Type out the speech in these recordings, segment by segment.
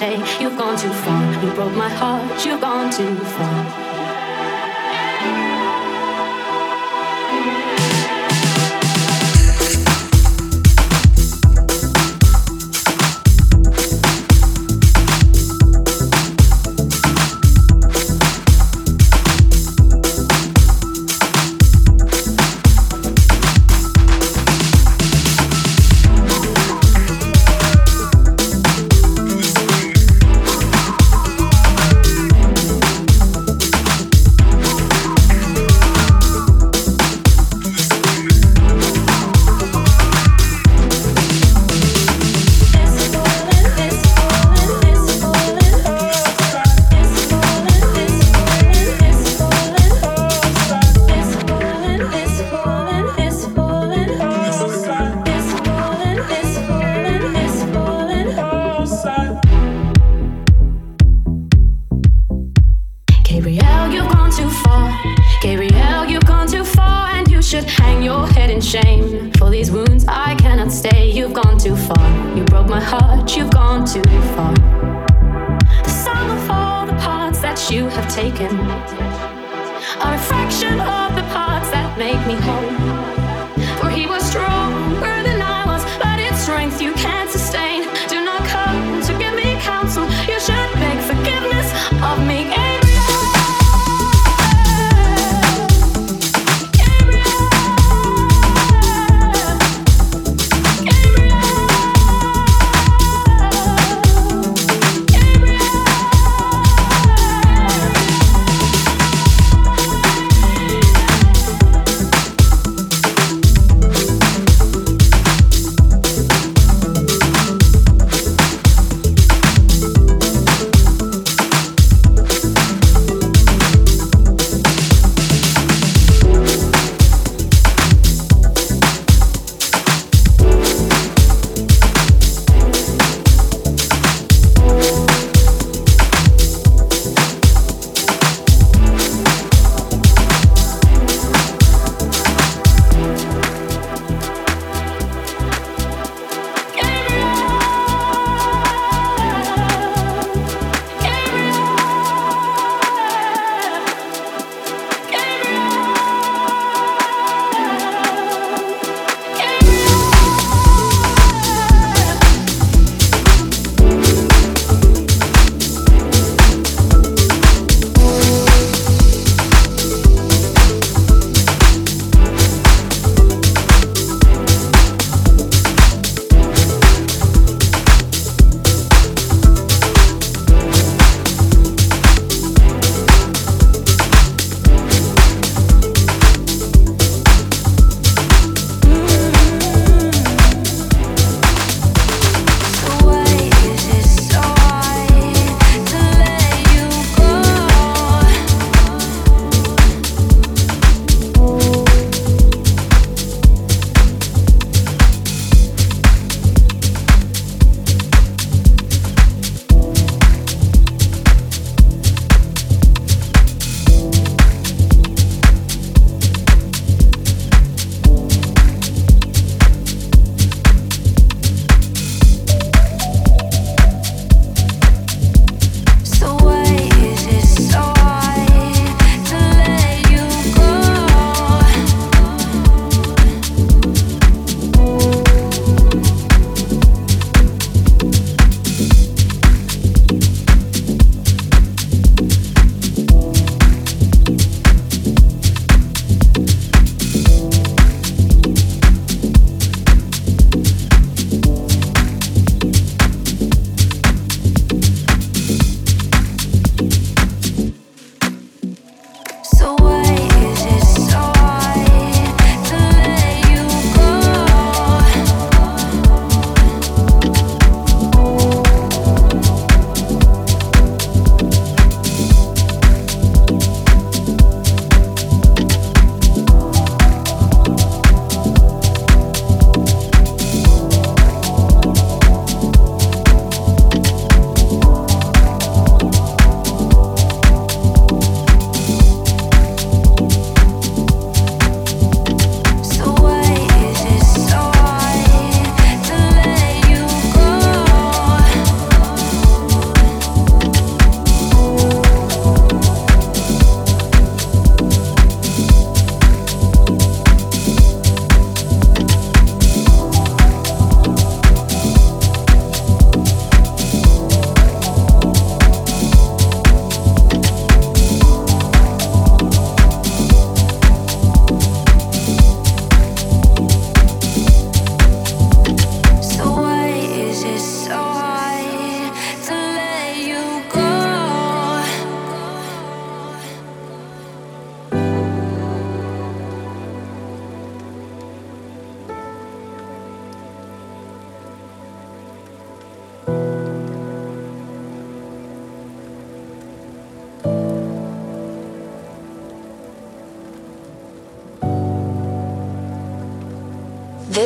Stay. You've gone too far. You broke my heart. You've gone too far.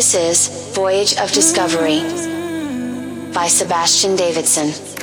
This is Voyage of Discovery by Sebastian Davidson.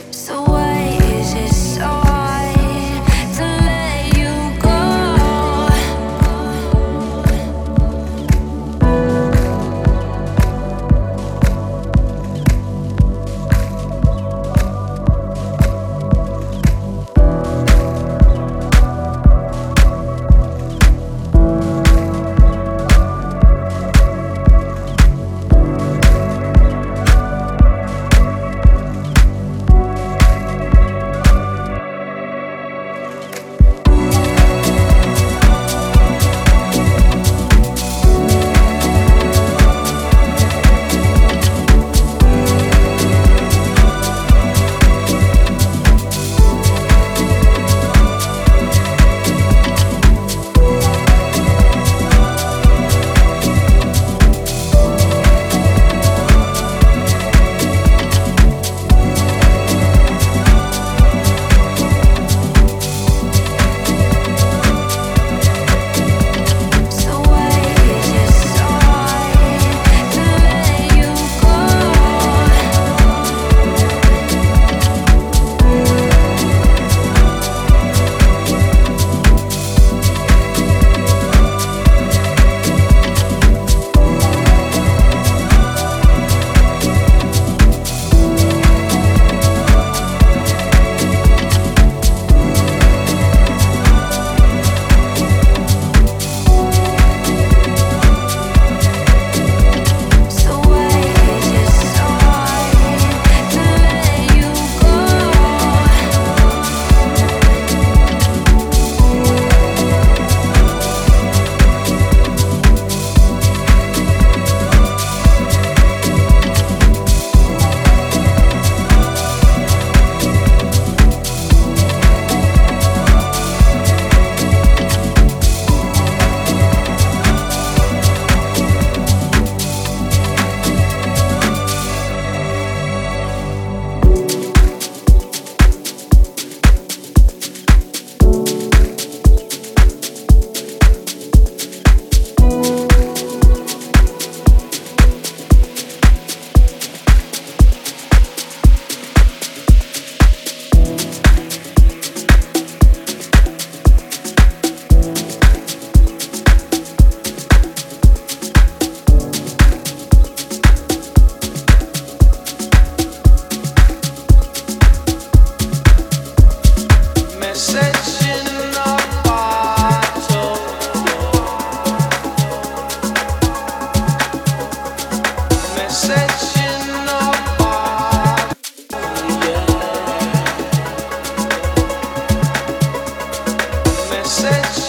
said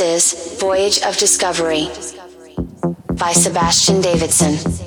Is Voyage of Discovery by Sebastian Davidson.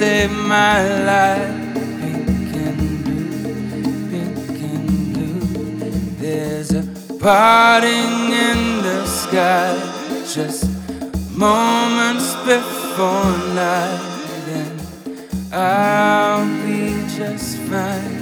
Save my life. Pink and blue, pink and blue. There's a parting in the sky, just moments before night, and I'll be just fine.